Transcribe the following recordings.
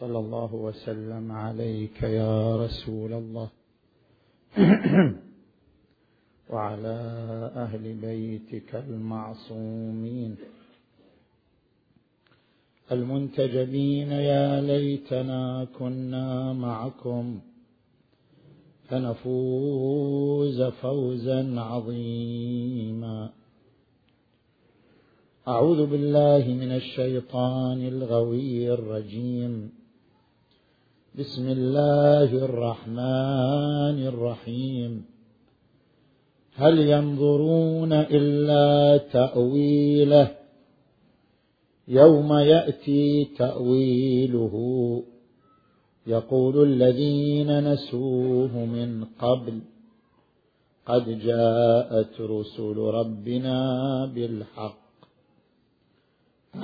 صلى الله وسلم عليك يا رسول الله. وعلى أهل بيتك المعصومين. المنتجبين يا ليتنا كنا معكم. فنفوز فوزا عظيما. أعوذ بالله من الشيطان الغوي الرجيم. بسم الله الرحمن الرحيم. هل ينظرون إلا تأويله؟ يوم يأتي تأويله. يقول الذين نسوه من قبل قد جاءت رسل ربنا بالحق.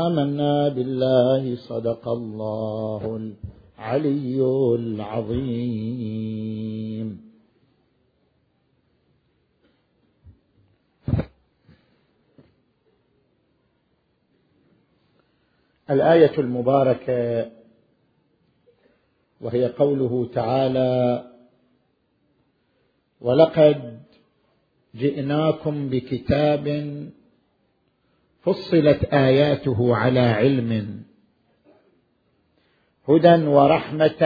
آمنا بالله صدق الله العلي العظيم الآية المباركة وهي قوله تعالى ولقد جئناكم بكتاب فصلت آياته على علم هدى ورحمة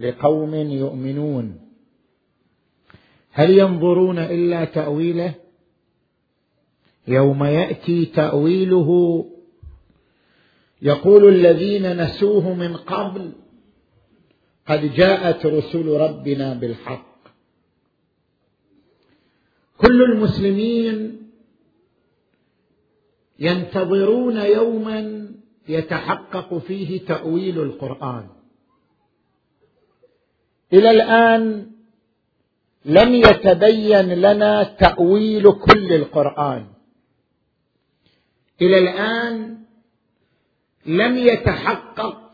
لقوم يؤمنون. هل ينظرون إلا تأويله؟ يوم يأتي تأويله يقول الذين نسوه من قبل قد جاءت رسل ربنا بالحق. كل المسلمين ينتظرون يوما يتحقق فيه تأويل القرآن. إلى الآن لم يتبين لنا تأويل كل القرآن. إلى الآن لم يتحقق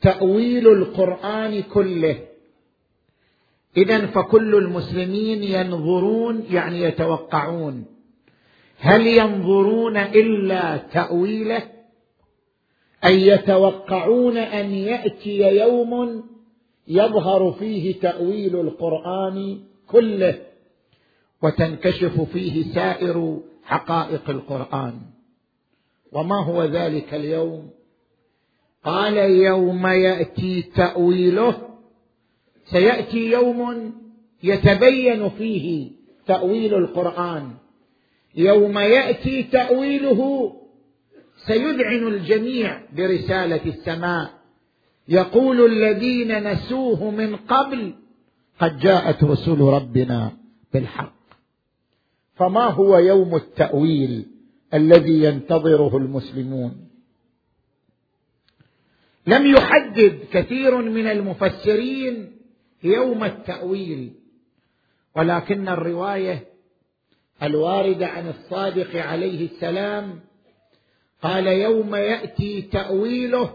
تأويل القرآن كله. اذا فكل المسلمين ينظرون يعني يتوقعون هل ينظرون إلا تأويله؟ اي يتوقعون أن يأتي يوم يظهر فيه تأويل القرآن كله وتنكشف فيه سائر حقائق القرآن. وما هو ذلك اليوم؟ قال يوم يأتي تأويله سيأتي يوم يتبين فيه تأويل القرآن. يوم يأتي تأويله سيذعن الجميع برسالة السماء. يقول الذين نسوه من قبل قد جاءت رسل ربنا بالحق. فما هو يوم التأويل الذي ينتظره المسلمون؟ لم يحدد كثير من المفسرين يوم التأويل ولكن الرواية الواردة عن الصادق عليه السلام قال يوم يأتي تأويله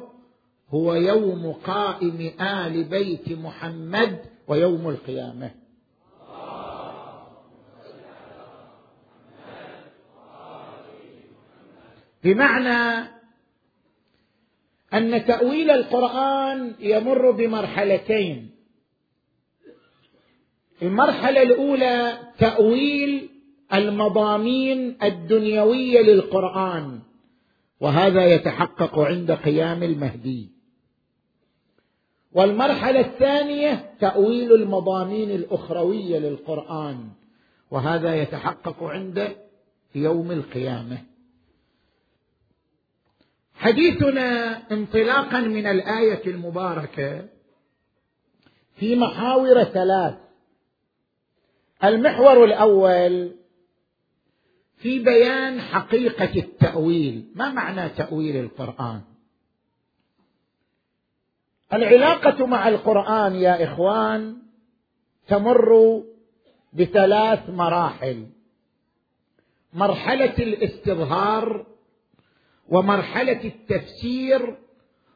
هو يوم قائم آل بيت محمد ويوم القيامة. بمعنى أن تأويل القرآن يمر بمرحلتين. المرحلة الأولى تأويل المضامين الدنيوية للقرآن. وهذا يتحقق عند قيام المهدي. والمرحلة الثانية تأويل المضامين الأخروية للقرآن وهذا يتحقق عند يوم القيامة. حديثنا انطلاقا من الآية المباركة في محاور ثلاث. المحور الأول في بيان حقيقة التأويل. ما معنى تأويل القرآن؟ العلاقة مع القرآن يا إخوان تمر بثلاث مراحل. مرحلة الاستظهار ومرحلة التفسير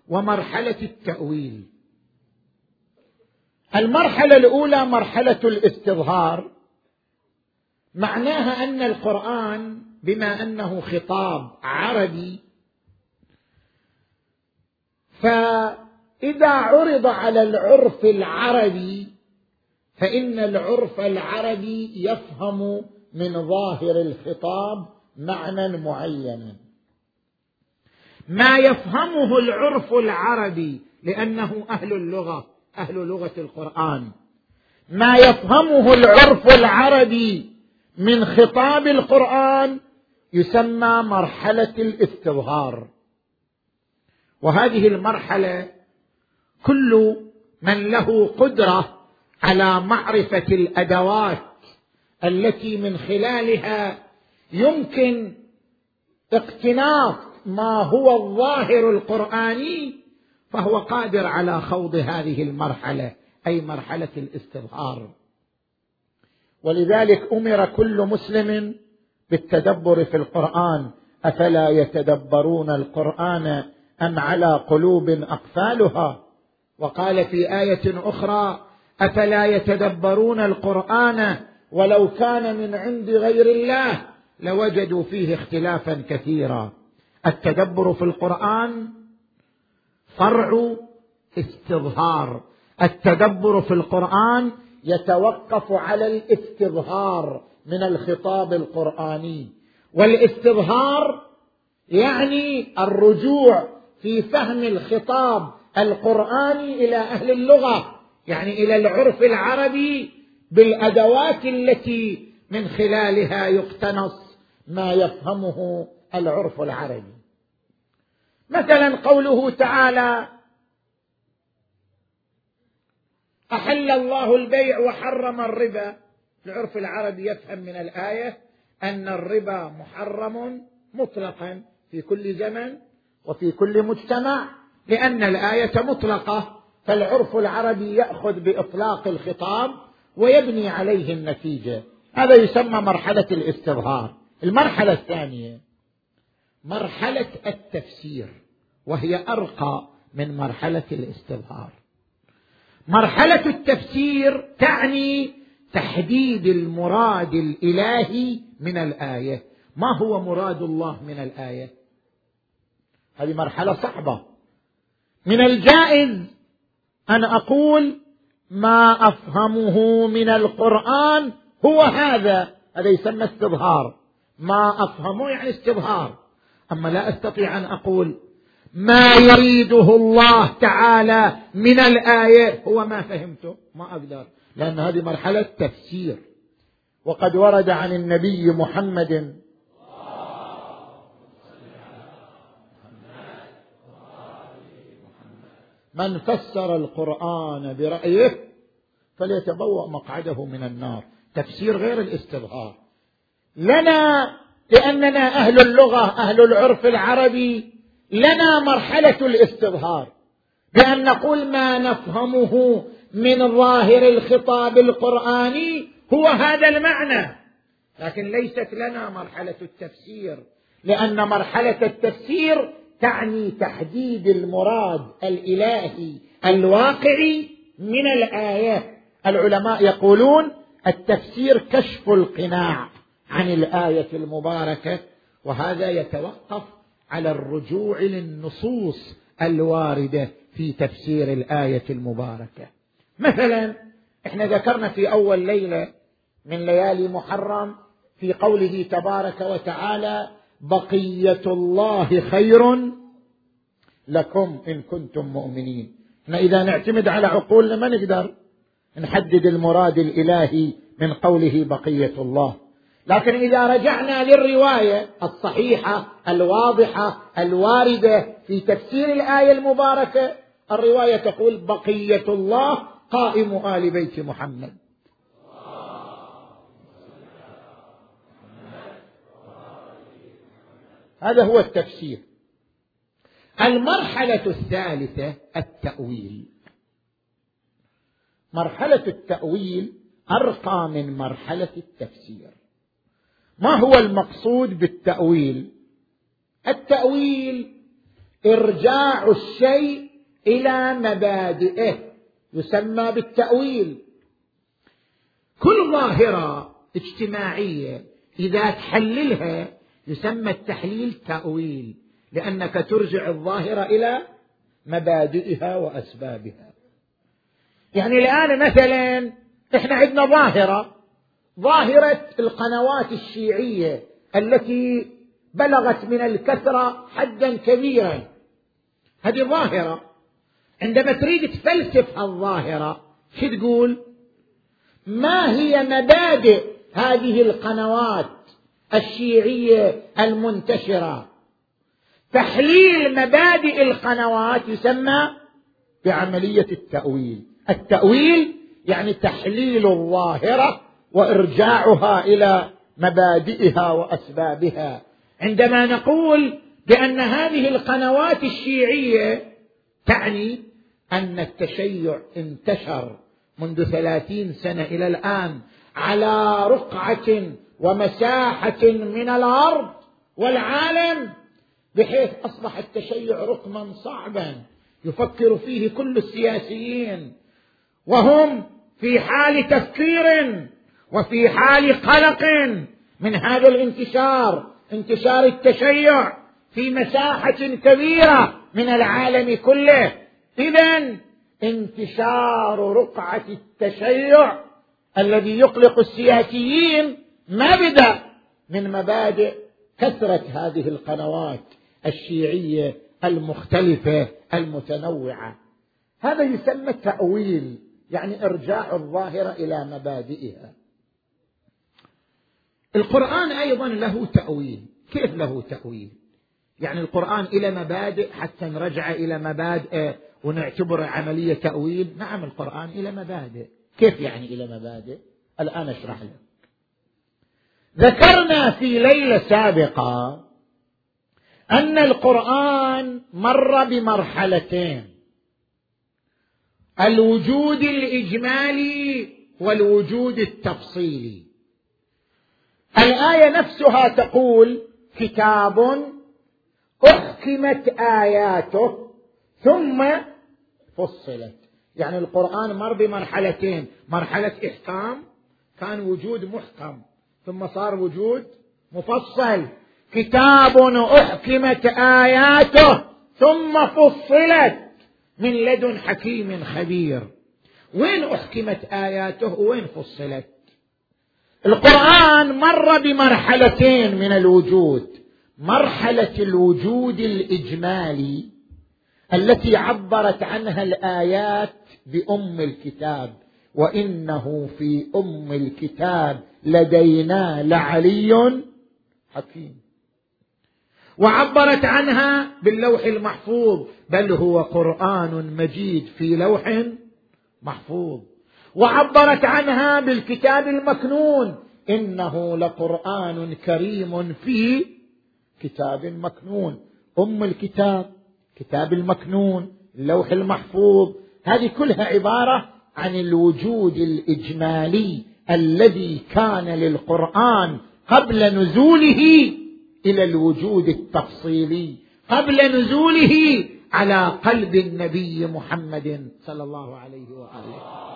ومرحلة التأويل. المرحلة الأولى مرحلة الاستظهار. معناها أن القرآن بما أنه خطاب عربي فإذا عرض على العرف العربي فإن العرف العربي يفهم من ظاهر الخطاب معنى معينا ما يفهمه العرف العربي لأنه أهل اللغة أهل لغة القرآن. ما يفهمه العرف العربي من خطاب القرآن يسمى مرحلة الاستظهار. وهذه المرحلة كل من له قدرة على معرفة الأدوات التي من خلالها يمكن اقتناص ما هو الظاهر القرآني فهو قادر على خوض هذه المرحلة أي مرحلة الاستظهار. ولذلك أمر كل مسلم بالتدبر في القرآن. أفلا يتدبرون القرآن أم على قلوب أقفالها؟ وقال في آية أخرى أفلا يتدبرون القرآن ولو كان من عند غير الله لوجدوا فيه اختلافا كثيرا. التدبر في القرآن فرع استظهار. التدبر في القرآن يتوقف على الاستظهار من الخطاب القرآني. والاستظهار يعني الرجوع في فهم الخطاب القرآني إلى أهل اللغة يعني إلى العرف العربي بالأدوات التي من خلالها يقتنص ما يفهمه العرف العربي. مثلا قوله تعالى أحل الله البيع وحرم الربا. العرف العربي يفهم من الآية أن الربا محرم مطلقا في كل زمن وفي كل مجتمع لأن الآية مطلقة. فالعرف العربي يأخذ بإطلاق الخطاب ويبني عليه النتيجة. هذا يسمى مرحلة الاستظهار. المرحلة الثانية مرحلة التفسير وهي أرقى من مرحلة الاستظهار. مرحلة التفسير تعني تحديد المراد الإلهي من الآية. ما هو مراد الله من الآية؟ هذه مرحلة صعبة. من الجائز أن أقول ما أفهمه من القرآن هو هذا. هذا يسمى استظهار. ما أفهمه يعني استظهار. أما لا أستطيع أن أقول ما يريده الله تعالى من الآية هو ما فهمته. ما أقدر. لأن هذه مرحلة تفسير. وقد ورد عن النبي محمد. من فسر القرآن برأيه فليتبوأ مقعده من النار. تفسير غير الاستظهار. لنا لأننا أهل اللغة أهل العرف العربي لنا مرحلة الاستظهار بأن نقول ما نفهمه من ظاهر الخطاب القرآني هو هذا المعنى. لكن ليست لنا مرحلة التفسير لأن مرحلة التفسير تعني تحديد المراد الإلهي الواقعي من الآية العلماء يقولون التفسير كشف القناع عن الآية المباركة وهذا يتوقف على الرجوع للنصوص الواردة في تفسير الآية المباركة. مثلا إحنا ذكرنا في أول ليلة من ليالي محرم في قوله تبارك وتعالى بقية الله خير لكم إن كنتم مؤمنين. إحنا إذا نعتمد على عقولنا ما نقدر نحدد المراد الإلهي من قوله بقية الله. لكن إذا رجعنا للرواية الصحيحة الواضحة الواردة في تفسير الآية المباركة الرواية تقول بقية الله قائم آل بيت محمد. هذا هو التفسير. المرحلة الثالثة التأويل. مرحلة التأويل أرقى من مرحلة التفسير. ما هو المقصود بالتأويل؟ التأويل إرجاع الشيء إلى مبادئه يسمى بالتأويل. كل ظاهرة اجتماعية إذا تحللها يسمى التحليل تأويل لأنك ترجع الظاهرة إلى مبادئها وأسبابها. يعني الآن مثلا إحنا عندنا ظاهرة ظاهرة القنوات الشيعية التي بلغت من الكثرة حدا كبيرا. هذه ظاهرة. عندما تريد تفلسف الظاهرة شو تقول؟ ما هي مبادئ هذه القنوات الشيعية المنتشرة؟ تحليل مبادئ القنوات يسمى بعملية التأويل. التأويل يعني تحليل الظاهرة وإرجاعها إلى مبادئها وأسبابها. عندما نقول بأن هذه القنوات الشيعية تعني أن التشيع انتشر منذ ثلاثين سنة إلى الآن على رقعة ومساحة من الأرض والعالم بحيث أصبح التشيع رقما صعبا يفكر فيه كل السياسيين وهم في حال تفكير وفي حال قلق من هذا الانتشار انتشار التشيع في مساحة كبيرة من العالم كله. اذا انتشار رقعة التشيع الذي يقلق السياسيين ما بدأ من مبادئ كثرة هذه القنوات الشيعية المختلفة المتنوعة. هذا يسمى التأويل يعني إرجاع الظاهره إلى مبادئها. القرآن أيضا له تأويل. كيف له تأويل؟ يعني القرآن إلى مبادئ حتى نرجع إلى مبادئ ونعتبر عملية تأويل. نعم القرآن إلى مبادئ. كيف يعني إلى مبادئ؟ الآن أشرح لك. ذكرنا في ليلة سابقة أن القرآن مر بمرحلتين. الوجود الإجمالي والوجود التفصيلي. الآية نفسها تقول كتاب أحكمت آياته ثم فصلت. يعني القرآن مر بمرحلتين. مرحلة إحكام كان وجود محكم ثم صار وجود مفصل. كتاب أحكمت آياته ثم فصلت من لدن حكيم خبير. وين أحكمت آياته؟ وين فصلت؟ القرآن مر بمرحلتين من الوجود. مرحلة الوجود الإجمالي التي عبرت عنها الآيات بأم الكتاب وإنه في أم الكتاب لدينا لعلي حكيم. وعبرت عنها باللوح المحفوظ بل هو قرآن مجيد في لوح محفوظ. وعبرت عنها بالكتاب المكنون. إنه لقرآن كريم في كتاب مكنون. أم الكتاب كتاب المكنون اللوح المحفوظ. هذه كلها عبارة عن الوجود الإجمالي الذي كان للقرآن قبل نزوله إلى الوجود التفصيلي قبل نزوله على قلب النبي محمد صلى الله عليه وآله.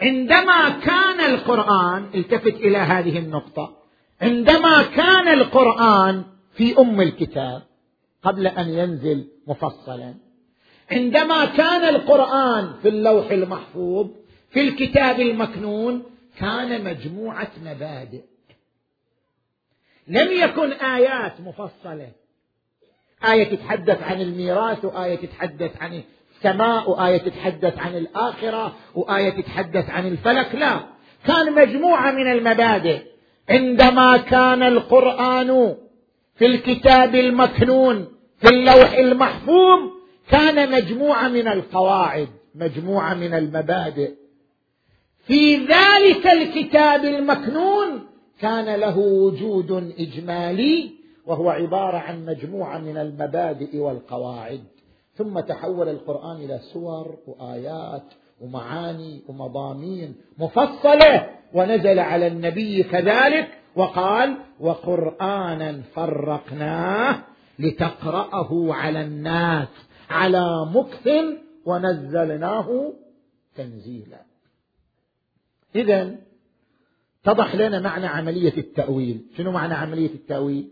عندما كان القرآن التفت إلى هذه النقطة عندما كان القرآن في أم الكتاب قبل أن ينزل مفصلا عندما كان القرآن في اللوح المحفوظ في الكتاب المكنون كان مجموعة مبادئ. لم يكن آيات مفصلة. آية تتحدث عن الميراث وآية تتحدث عن السماء وآية تتحدث عن الآخرة وآية تتحدث عن الفلك. لا كان مجموعة من المبادئ. عندما كان القرآن في الكتاب المكنون في اللوح المحفوظ كان مجموعة من القواعد مجموعة من المبادئ. في ذلك الكتاب المكنون كان له وجود إجمالي وهو عبارة عن مجموعة من المبادئ والقواعد. ثم تحول القرآن إلى سور وآيات ومعاني ومضامين مفصلة ونزل على النبي كذلك وقال وقرآنا فرقناه لتقرأه على الناس على مكث ونزلناه تنزيلا. اذا اتضح لنا معنى عملية التأويل. شنو معنى عملية التأويل؟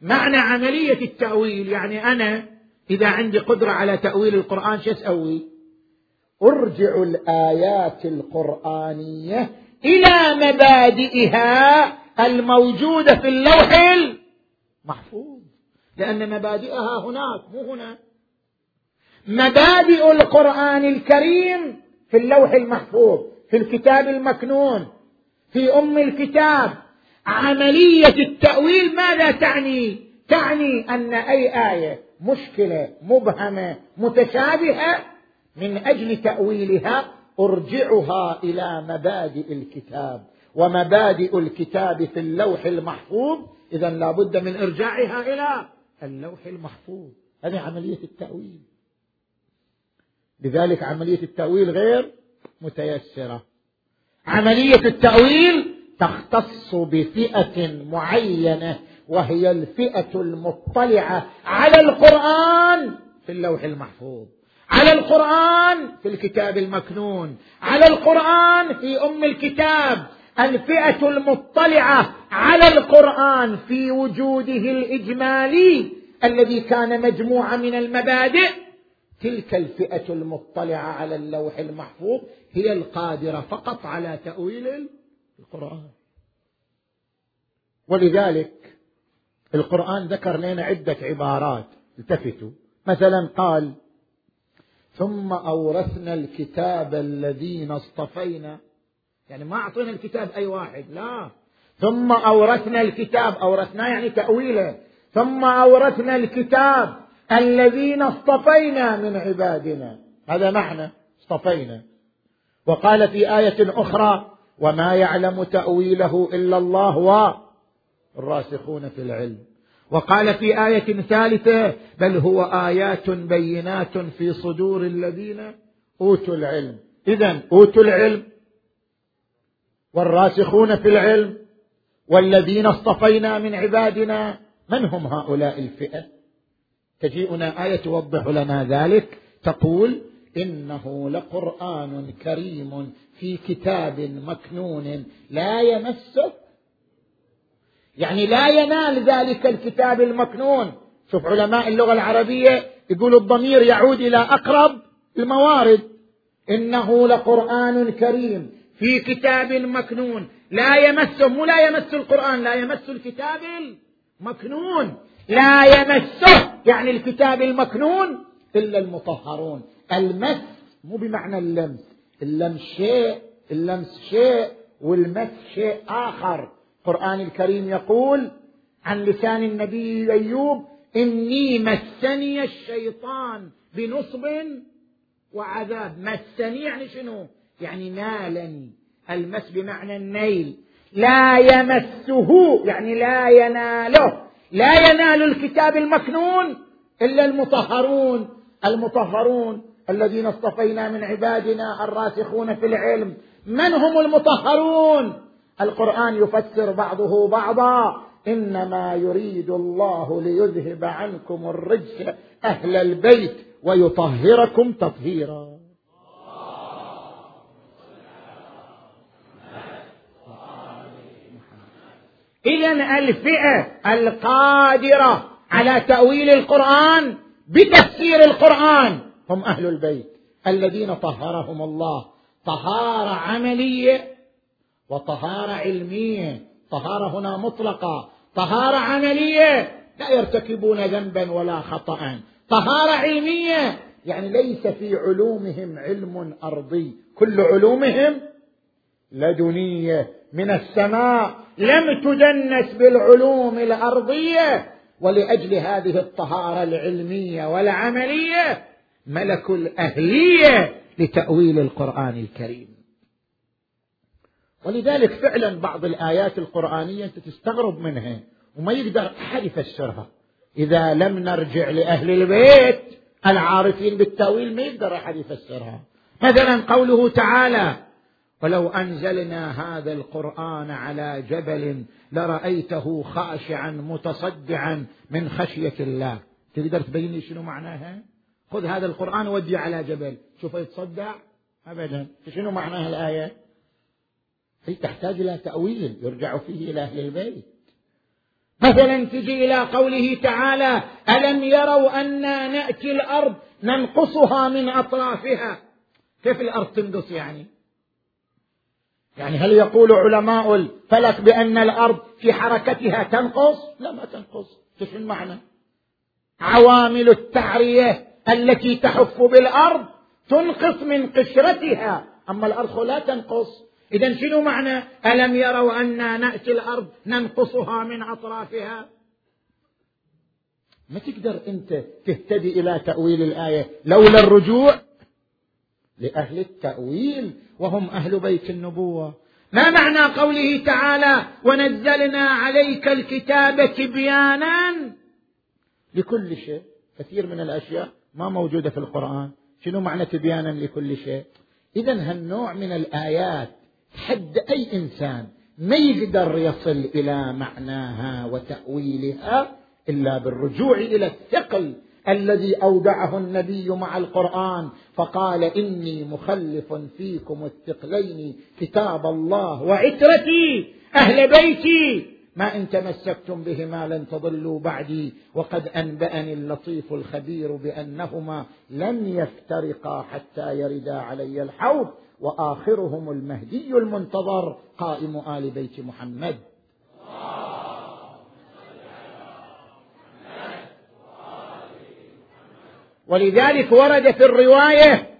معنى عملية التأويل يعني أنا إذا عندي قدرة على تأويل القرآن شو أسوي؟ أرجع الآيات القرآنية إلى مبادئها الموجودة في اللوح المحفوظ. لأن مبادئها هناك مو هنا. مبادئ القرآن الكريم في اللوح المحفوظ في الكتاب المكنون في أم الكتاب. عملية التأويل ماذا تعني؟ تعني أن أي آية مشكلة مبهمة متشابهة من أجل تأويلها أرجعها إلى مبادئ الكتاب. ومبادئ الكتاب في اللوح المحفوظ إذا لابد من إرجاعها إلى اللوح المحفوظ. هذه عملية التأويل. لذلك عملية التأويل غير متيسرة. عملية التأويل تختص بفئة معينة. وهي الفئة المطلعة على القرآن في اللوح المحفوظ على القرآن في الكتاب المكنون على القرآن في أم الكتاب. الفئة المطلعة على القرآن في وجوده الإجمالي الذي كان مجموعة من المبادئ. تلك الفئة المطلعة على اللوح المحفوظ هي القادرة فقط على تأويل القرآن. ولذلك القرآن ذكر لنا عدة عبارات التفتوا. مثلا قال ثم أورثنا الكتاب الذين اصطفينا. يعني ما أعطينا الكتاب أي واحد لا. ثم أورثنا الكتاب. أورثنا يعني تأويله. ثم أورثنا الكتاب الذين اصطفينا من عبادنا. هذا معنى اصطفينا. وقال في آية أخرى وما يعلم تأويله إلا الله. والراسخون في العلم. وقال في آية ثالثة بل هو آيات بينات في صدور الذين أوتوا العلم. إذا أوتوا العلم والراسخون في العلم والذين اصطفينا من عبادنا من هم هؤلاء الفئة؟ تجيئنا آية توضح لنا ذلك. تقول إنه لقرآن كريم في كتاب مكنون لا يمسه يعني لا ينال ذلك الكتاب المكنون. شوف علماء اللغة العربية يقول الضمير يعود إلى أقرب الموارد. إنه لقرآن كريم في كتاب مكنون. لا يمسه مو لا يمس القرآن لا يمس الكتاب المكنون. لا يمسه يعني الكتاب المكنون إلا المطهرون. المس مو بمعنى اللمس. اللمس شيء اللمس شيء والمس شيء آخر. القرآن الكريم يقول عن لسان النبي أيوب إني مسني الشيطان بنصب وعذاب. مسني يعني شنو؟ يعني نالني المس بمعنى النيل. لا يمسه يعني لا يناله. لا ينال الكتاب المكنون إلا المطهرون. المطهرون الذين اصطفينا من عبادنا الراسخون في العلم. من هم المطهرون؟ القرآن يفسر بعضه بعضا. إنما يريد الله ليذهب عنكم الرجس أهل البيت ويطهركم تطهيرا. إذا الفئة القادرة على تأويل القرآن بتفسير القرآن هم أهل البيت الذين طهرهم الله. طهارة عملية وطهارة علمية. طهارة هنا مطلقة. طهارة عملية. لا يرتكبون ذنبا ولا خطأ طهارة علمية. يعني ليس في علومهم علم أرضي. كل علومهم لدنية. من السماء. لم تدنس بالعلوم الأرضية. ولأجل هذه الطهارة العلمية والعملية ملك الأهلية لتأويل القرآن الكريم. ولذلك فعلا بعض الآيات القرآنية أنت تستغرب منها وما يقدر أحد يفسرها. إذا لم نرجع لأهل البيت العارفين بالتأويل ما يقدر أحد يفسرها. مثلا قوله تعالى ولو أنزلنا هذا القرآن على جبل لرأيته خاشعا متصدعا من خشية الله. تقدر تبين لي شنو معناها؟ خذ هذا القرآن ودي على جبل. شوفه يتصدع؟ ابدا. شنو معناها الآية؟ هي تحتاج إلى تأويل يرجع فيه إلى أهل البيت. مثلا تجي إلى قوله تعالى ألم يروا أنا نأتي الأرض ننقصها من أطرافها؟ كيف الأرض تنقص يعني؟ يعني هل يقول علماء الفلك بأن الأرض في حركتها تنقص؟ لا ما تنقص. كيف المعنى. عوامل التعرية التي تحف بالأرض تنقص من قشرتها. أما الأرض لا تنقص. إذا شنو معنى؟ ألم يروا أنا نأتي الأرض ننقصها من أطرافها؟ ما تقدر أنت تهتدي إلى تأويل الآية لولا الرجوع لأهل التأويل وهم أهل بيت النبوة. ما معنى قوله تعالى ونزلنا عليك الكتاب تبيانا؟ لكل شيء. كثير من الأشياء ما موجودة في القرآن. شنو معنى تبيانا لكل شيء؟ إذا هالنوع من الآيات حد أي إنسان ما يقدر يصل إلى معناها وتأويلها إلا بالرجوع إلى الثقل الذي أودعه النبي مع القرآن فقال إني مخلف فيكم الثقلين كتاب الله وعترتي أهل بيتي ما إن تمسكتم بهما لن تضلوا بعدي وقد أنبأني اللطيف الخبير بأنهما لن يفترقا حتى يردا علي الحوض وآخرهم المهدي المنتظر قائم آل بيت محمد. ولذلك ورد في الرواية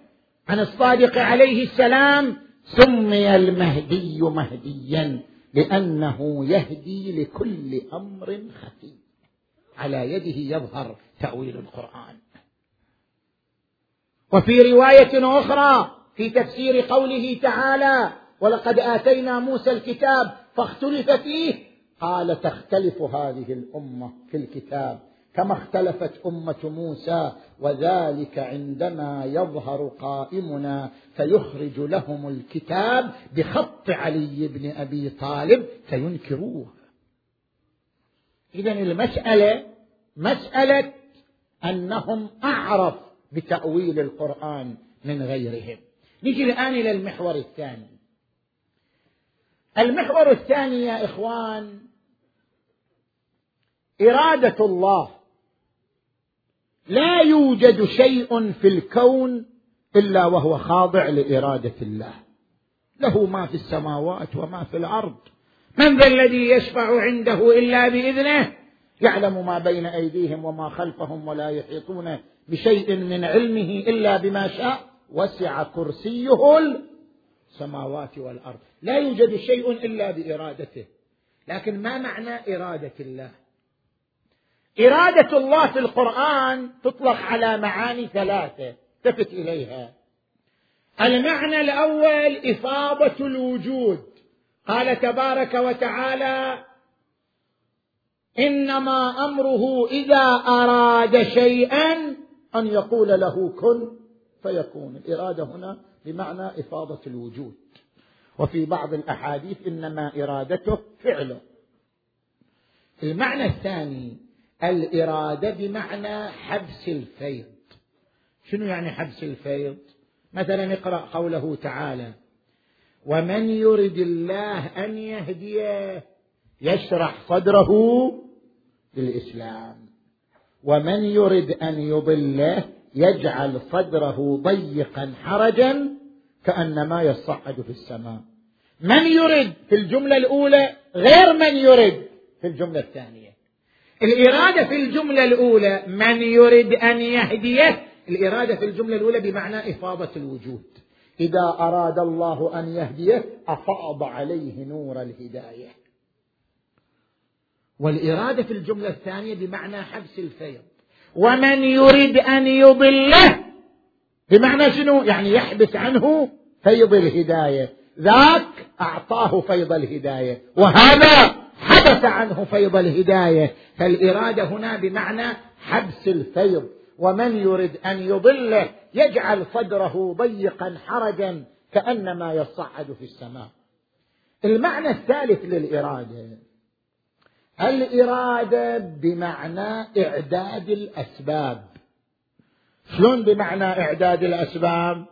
عن الصادق عليه السلام سمي المهدي مهديا لأنه يهدي لكل أمر خفي. على يده يظهر تأويل القرآن. وفي رواية أخرى في تفسير قوله تعالى ولقد آتينا موسى الكتاب فاختلف فيه. قال تختلف هذه الأمة في الكتاب كما اختلفت أمة موسى وذلك عندما يظهر قائمنا فيخرج لهم الكتاب بخط علي بن أبي طالب فينكروه. اذا المسألة مسألة أنهم أعرف بتأويل القرآن من غيرهم. نجي الآن إلى المحور الثاني. المحور الثاني يا إخوان إرادة الله. لا يوجد شيء في الكون إلا وهو خاضع لإرادة الله. له ما في السماوات وما في الأرض. من ذا الذي يشفع عنده إلا بإذنه؟ يعلم ما بين أيديهم وما خلفهم ولا يحيطون بشيء من علمه إلا بما شاء. وسع كرسيه السماوات والأرض. لا يوجد شيء إلا بإرادته. لكن ما معنى إرادة الله؟ إرادة الله في القرآن تطلق على معاني ثلاثة التفت إليها. المعنى الأول إفاضة الوجود. قال تبارك وتعالى إنما أمره إذا أراد شيئا أن يقول له كن. فيكون الإرادة هنا بمعنى إفاضة الوجود. وفي بعض الأحاديث إنما إرادته فعله. المعنى الثاني الإرادة بمعنى حبس الفيض. شنو يعني حبس الفيض؟ مثلا اقرأ قوله تعالى ومن يرد الله أن يهديه يشرح صدره للإسلام ومن يرد أن يضله يجعل صدره ضيقا حرجا كأنما يصعد في السماء. من يرد في الجملة الأولى غير من يرد في الجملة الثانية. الإرادة في الجملة الأولى من يرد أن يهديه الإرادة في الجملة الأولى بمعنى إفاضة الوجود. إذا أراد الله أن يهديه أفاض عليه نور الهداية. والإرادة في الجملة الثانية بمعنى حبس الفيض. ومن يرد أن يضله بمعنى شنو؟ يعني يحبس عنه فيض الهداية. ذاك أعطاه فيض الهداية. وهذا حبس عنه فيض الهداية. فالإرادة هنا بمعنى حبس الفيض. ومن يرد أن يضله يجعل صدره ضيقا حرجا كأنما يصعد في السماء. المعنى الثالث للإرادة الإرادة بمعنى إعداد الأسباب. شلون بمعنى إعداد الأسباب؟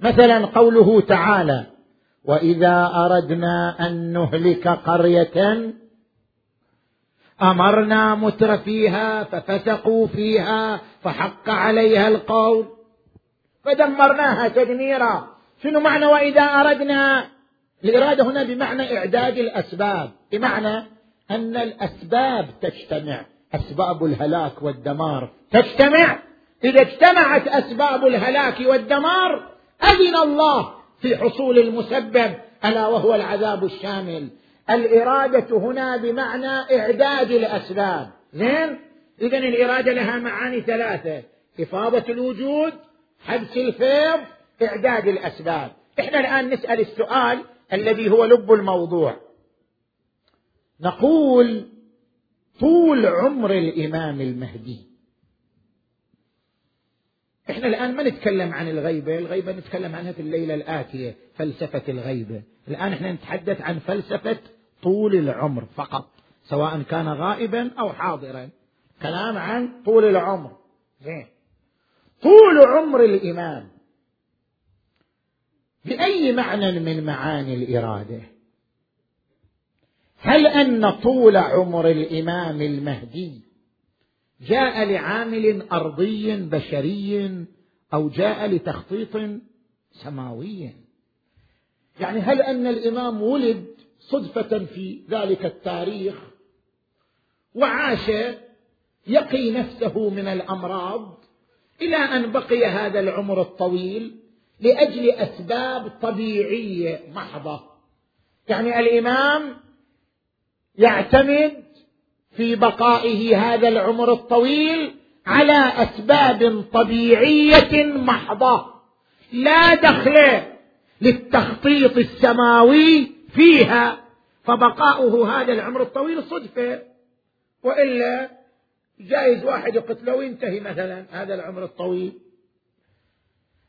مثلا قوله تعالى وإذا أردنا أن نهلك قرية أمرنا متر فيها ففسقوا فيها فحق عليها القول. فدمرناها تدميرا. شنو معنى وإذا أردنا؟ الإرادة هنا بمعنى إعداد الأسباب. بمعنى أن الأسباب تجتمع. أسباب الهلاك والدمار. تجتمع. إذا اجتمعت أسباب الهلاك والدمار أذن الله في حصول المسبب. ألا وهو العذاب الشامل. الإرادة هنا بمعنى إعداد الأسباب. زين؟ اذا الإرادة لها معاني ثلاثة. إفاضة الوجود حبس الفيض إعداد الأسباب. إحنا الآن نسأل السؤال الذي هو لب الموضوع. نقول طول عمر الإمام المهدي إحنا الآن ما نتكلم عن الغيبة، الغيبة نتكلم عنها في الليلة الآتية، فلسفة الغيبة، الآن إحنا نتحدث عن فلسفة طول العمر فقط، سواء كان غائبا أو حاضرا. كلام عن طول العمر. زين. طول عمر الإمام بأي معنى من معاني الإرادة؟ هل أن طول عمر الإمام المهدي جاء لعامل أرضي بشري أو جاء لتخطيط سماوي؟ يعني هل أن الإمام ولد صدفة في ذلك التاريخ وعاش يقي نفسه من الأمراض إلى أن بقي هذا العمر الطويل لأجل أسباب طبيعية محضة؟ يعني الإمام يعتمد في بقائه هذا العمر الطويل على أسباب طبيعية محضة. لا دخل للتخطيط السماوي فيها فبقاؤه هذا العمر الطويل صدفة. وإلا جائز واحد يقتله وينتهي مثلا هذا العمر الطويل.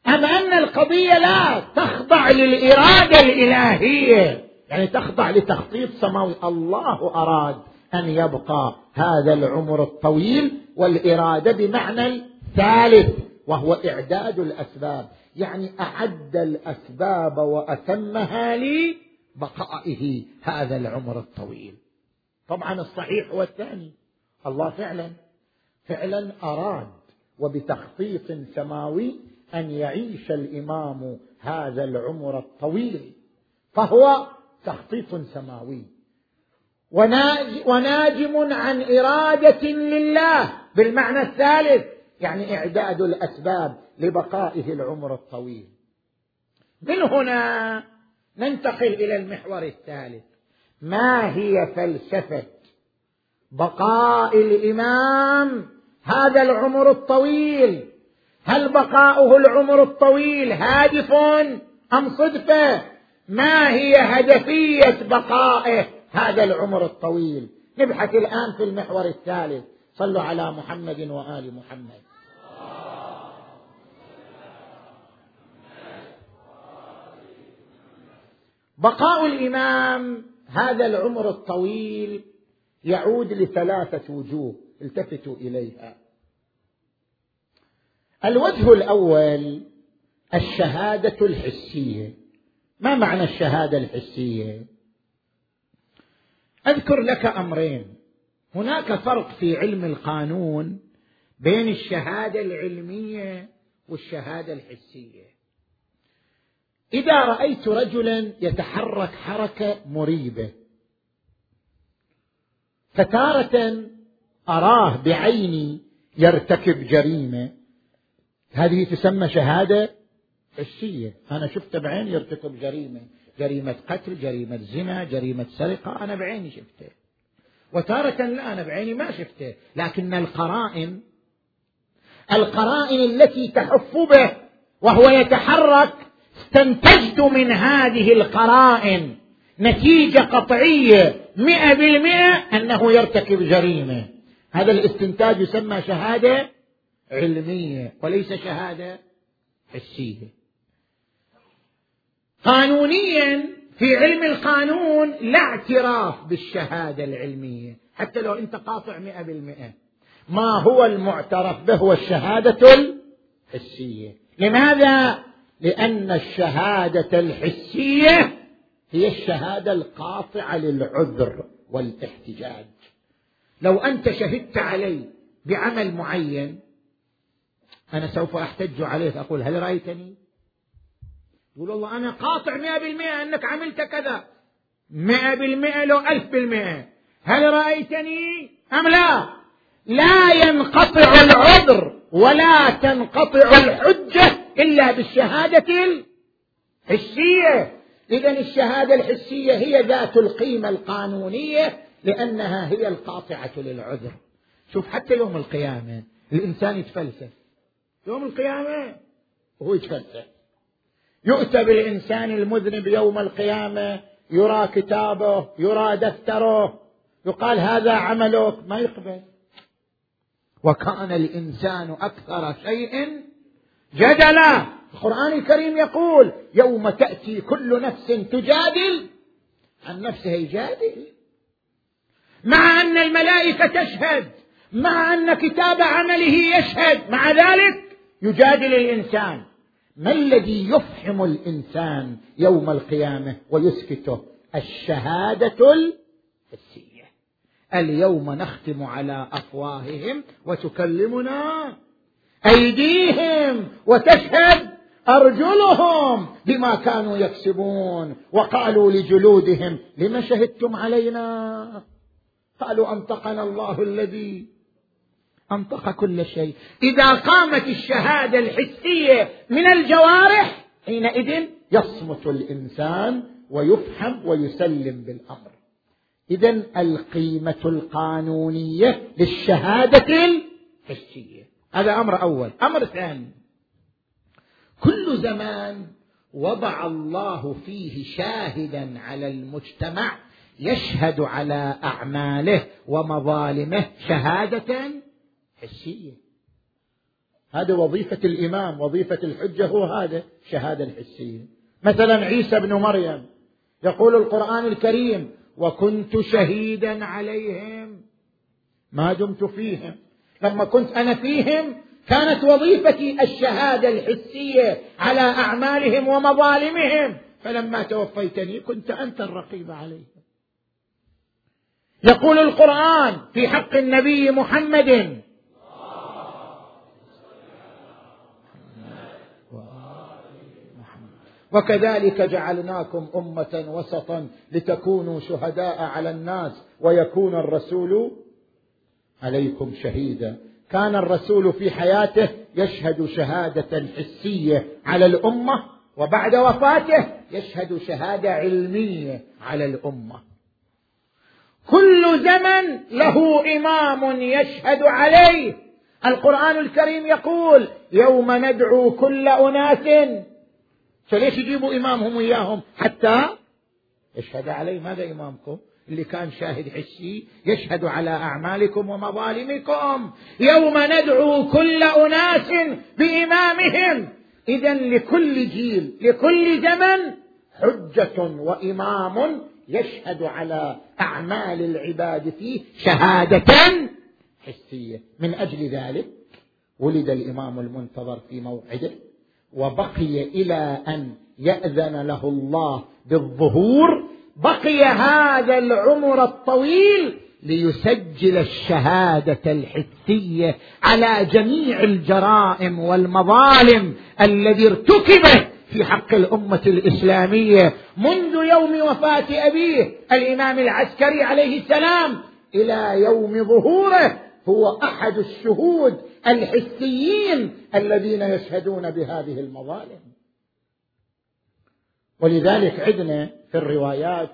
أما أن القضية لا تخضع للإرادة الإلهية؟ يعني تخضع لتخطيط سماوي. الله أراد أن يبقى هذا العمر الطويل والإرادة بمعنى الثالث وهو إعداد الأسباب. يعني أعد الأسباب وأتمها لبقائه هذا العمر الطويل. طبعا الصحيح هو الثاني. الله فعلا فعلا أراد وبتخطيط سماوي أن يعيش الإمام هذا العمر الطويل فهو تخطيط سماوي. وناجم عن إرادة لله. بالمعنى الثالث يعني إعداد الأسباب لبقائه العمر الطويل. من هنا ننتقل إلى المحور الثالث. ما هي فلسفة بقاء الإمام هذا العمر الطويل؟ هل بقاؤه العمر الطويل هادف أم صدفة؟ ما هي هدفية بقائه هذا العمر الطويل؟ نبحث الآن في المحور الثالث. صلوا على محمد وآل محمد. بقاء الإمام هذا العمر الطويل يعود لثلاثة وجوه التفتوا إليها. الوجه الأول الشهادة الحسية. ما معنى الشهادة الحسية؟ أذكر لك أمرين. هناك فرق في علم القانون بين الشهادة العلمية والشهادة الحسية. إذا رأيت رجلا يتحرك حركة مريبة فتارة أراه بعيني يرتكب جريمة هذه تسمى شهادة حسيه أنا شفته بعيني يرتكب جريمة. جريمة قتل جريمة زنا جريمة سرقة. أنا بعيني شفته. وتارة لا أنا بعيني ما شفته. لكن القرائن القرائن التي تحف به وهو يتحرك استنتجت من هذه القرائن نتيجة قطعية مئة بالمئة أنه يرتكب جريمة. هذا الاستنتاج يسمى شهادة علمية وليس شهادة حسية. قانونيا في علم القانون لا اعتراف بالشهادة العلمية حتى لو أنت قاطع مئة بالمئة. ما هو المعترف به؟ هو الشهادة الحسية. لماذا؟ لأن الشهادة الحسية هي الشهادة القاطعة للعذر والاحتجاج. لو أنت شهدت علي بعمل معين أنا سوف أحتج عليك أقول هل رأيتني؟ يقول والله أنا قاطع مئة بالمئة أنك عملت كذا. مئة بالمئة لو ألف بالمئة. هل رأيتني؟ أم لا؟ لا ينقطع العذر ولا تنقطع الحجة إلا بالشهادة الحسية. إذا الشهادة الحسية هي ذات القيمة القانونية لأنها هي القاطعة للعذر. شوف حتى يوم القيامة الإنسان يتفلسف. يوم القيامة وهو يتفلسف. يؤتى بالإنسان المذنب يوم القيامة يرى كتابه يرى دفتره. يقال هذا عملك ما يقبل. وكان الإنسان أكثر شيء جدلا. القرآن الكريم يقول يوم تأتي كل نفس تجادل. عن نفسها يجادل. مع أن الملائكة تشهد مع أن كتاب عمله يشهد. مع ذلك يجادل الإنسان. ما الذي يفحم الإنسان يوم القيامة ويسكته؟ الشهادة الحسية اليوم نختم على أفواههم وتكلمنا أيديهم وتشهد أرجلهم بما كانوا يكسبون وقالوا لجلودهم لم شهدتم علينا؟ قالوا أنطقنا الله الذي أنطق كل شيء. إذا قامت الشهادة الحسية من الجوارح حينئذ يصمت الإنسان ويفهم ويسلم بالأمر. إذا القيمة القانونية للشهادة الحسية. هذا أمر أول. أمر ثاني. كل زمان وضع الله فيه شاهدا على المجتمع يشهد على أعماله ومظالمه شهادة حسية هذه وظيفة الإمام وظيفة الحجة هو هذا الشهادة الحسية. مثلا عيسى بن مريم يقول القرآن الكريم وكنت شهيدا عليهم ما دمت فيهم. لما كنت أنا فيهم كانت وظيفتي الشهادة الحسية على أعمالهم ومظالمهم. فلما توفيتني كنت أنت الرقيب عليهم. يقول القرآن في حق النبي محمد وكذلك جعلناكم أمة وسطا لتكونوا شهداء على الناس ويكون الرسول عليكم شهيدا. كان الرسول في حياته يشهد شهادة حسية على الأمة وبعد وفاته يشهد شهادة علمية على الأمة. كل زمن له إمام يشهد عليه. القرآن الكريم يقول يوم ندعو كل أناس فليش يجيبوا إمامهم وياهم؟ حتى يشهد عليه. ماذا إمامكم؟ اللي كان شاهد حسي يشهد على أعمالكم ومظالمكم. يوم ندعو كل أناس بإمامهم. إذا لكل جيل لكل زمن حجة وإمام يشهد على أعمال العباد فيه شهادة حسية. من أجل ذلك ولد الإمام المنتظر في موعده. وبقي إلى أن يأذن له الله بالظهور بقي هذا العمر الطويل ليسجل الشهادة الحسية على جميع الجرائم والمظالم الذي ارتكبت في حق الأمة الإسلامية. منذ يوم وفاة أبيه الإمام العسكري عليه السلام إلى يوم ظهوره هو أحد الشهود الحسيين الذين يشهدون بهذه المظالم. ولذلك عندنا في الروايات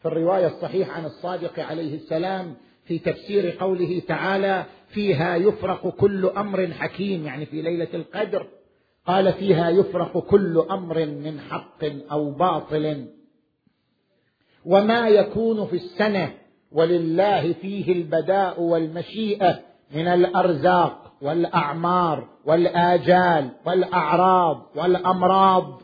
في الرواية الصحيحة عن الصادق عليه السلام في تفسير قوله تعالى فيها يفرق كل أمر حكيم يعني في ليلة القدر. قال فيها يفرق كل أمر من حق أو باطل. وما يكون في السنة ولله فيه البداء والمشيئة من الأرزاق. والأعمار والآجال والأعراض والأمراض.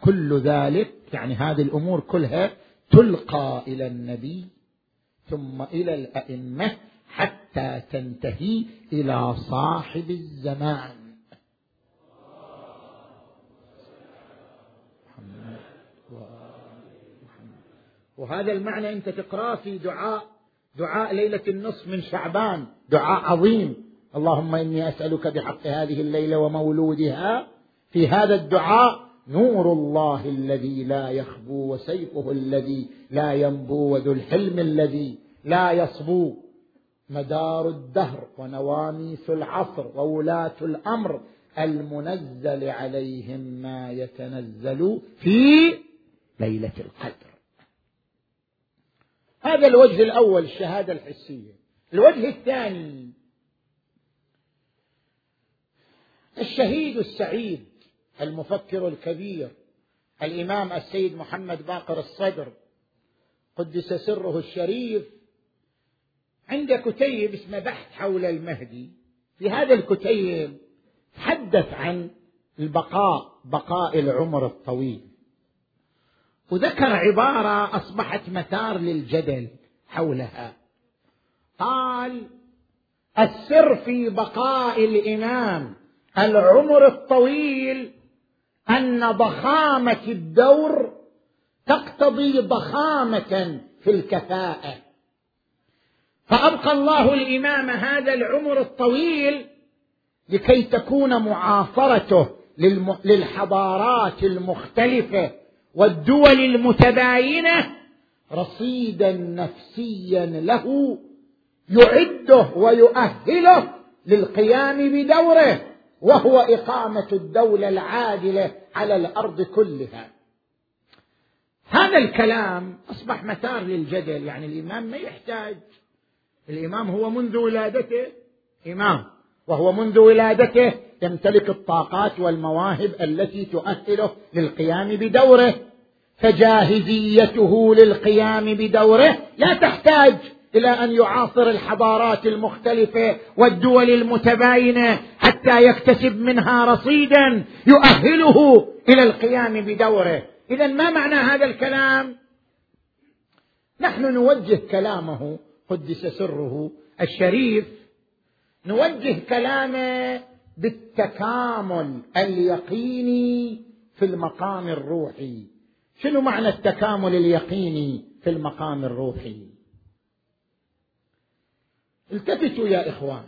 كل ذلك يعني هذه الأمور كلها تلقى إلى النبي ثم إلى الأئمة حتى تنتهي إلى صاحب الزمان. وهذا المعنى أنت تقراه في دعاء دعاء ليلة النصف من شعبان. دعاء عظيم. اللهم إني أسألك بحق هذه الليلة ومولودها. في هذا الدعاء نور الله الذي لا يخبو وسيفه الذي لا ينبو وذو الحلم الذي لا يصبو. مدار الدهر ونواميس العصر وولاة الأمر المنزل عليهم ما يتنزل في ليلة القدر. هذا الوجه الأول الشهادة الحسية. الوجه الثاني الشهيد السعيد المفكر الكبير الإمام السيد محمد باقر الصدر قدس سره الشريف. عند كتيب اسمه بحث حول المهدي في هذا الكتيب تحدث عن البقاء بقاء العمر الطويل. وذكر عبارة أصبحت مثار للجدل حولها. قال السر في بقاء الإمام العمر الطويل أن ضخامة الدور تقتضي ضخامة في الكفاءة. فأبقى الله الإمام هذا العمر الطويل لكي تكون معاصرته للحضارات المختلفة والدول المتباينة رصيدا نفسيا له يعده ويؤهله للقيام بدوره وهو إقامة الدولة العادلة على الأرض كلها. هذا الكلام أصبح مثار للجدل. يعني الإمام ما يحتاج. الإمام هو منذ ولادته. إمام وهو منذ ولادته. يمتلك الطاقات والمواهب التي تؤهله للقيام بدوره. فجاهزيته للقيام بدوره لا تحتاج إلى أن يعاصر الحضارات المختلفة والدول المتباينة حتى يكتسب منها رصيدا يؤهله إلى القيام بدوره. اذا ما معنى هذا الكلام؟ نحن نوجه كلامه قدس سره الشريف. نوجه كلامه بالتكامل اليقيني في المقام الروحي. شنو معنى التكامل اليقيني في المقام الروحي؟ التفتوا يا إخوان.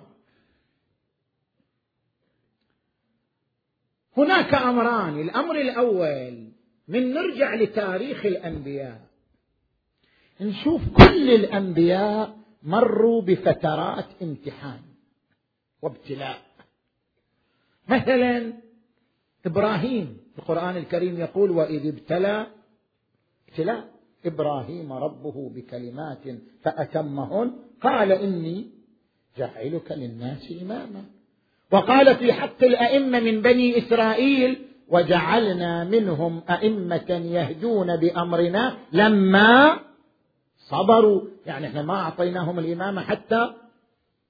هناك أمران. الأمر الأول من نرجع لتاريخ الأنبياء. نشوف كل الأنبياء مروا بفترات امتحان وابتلاء. مثلا إبراهيم. القرآن الكريم يقول وإذ ابتلى ابتلاء إبراهيم ربه بكلمات فأتمهن. قال إني جعلك للناس إماما. وقال في حق الأئمة من بني إسرائيل وجعلنا منهم أئمة يهدون بأمرنا لما صبروا. يعني إحنا ما أعطيناهم الإمامة حتى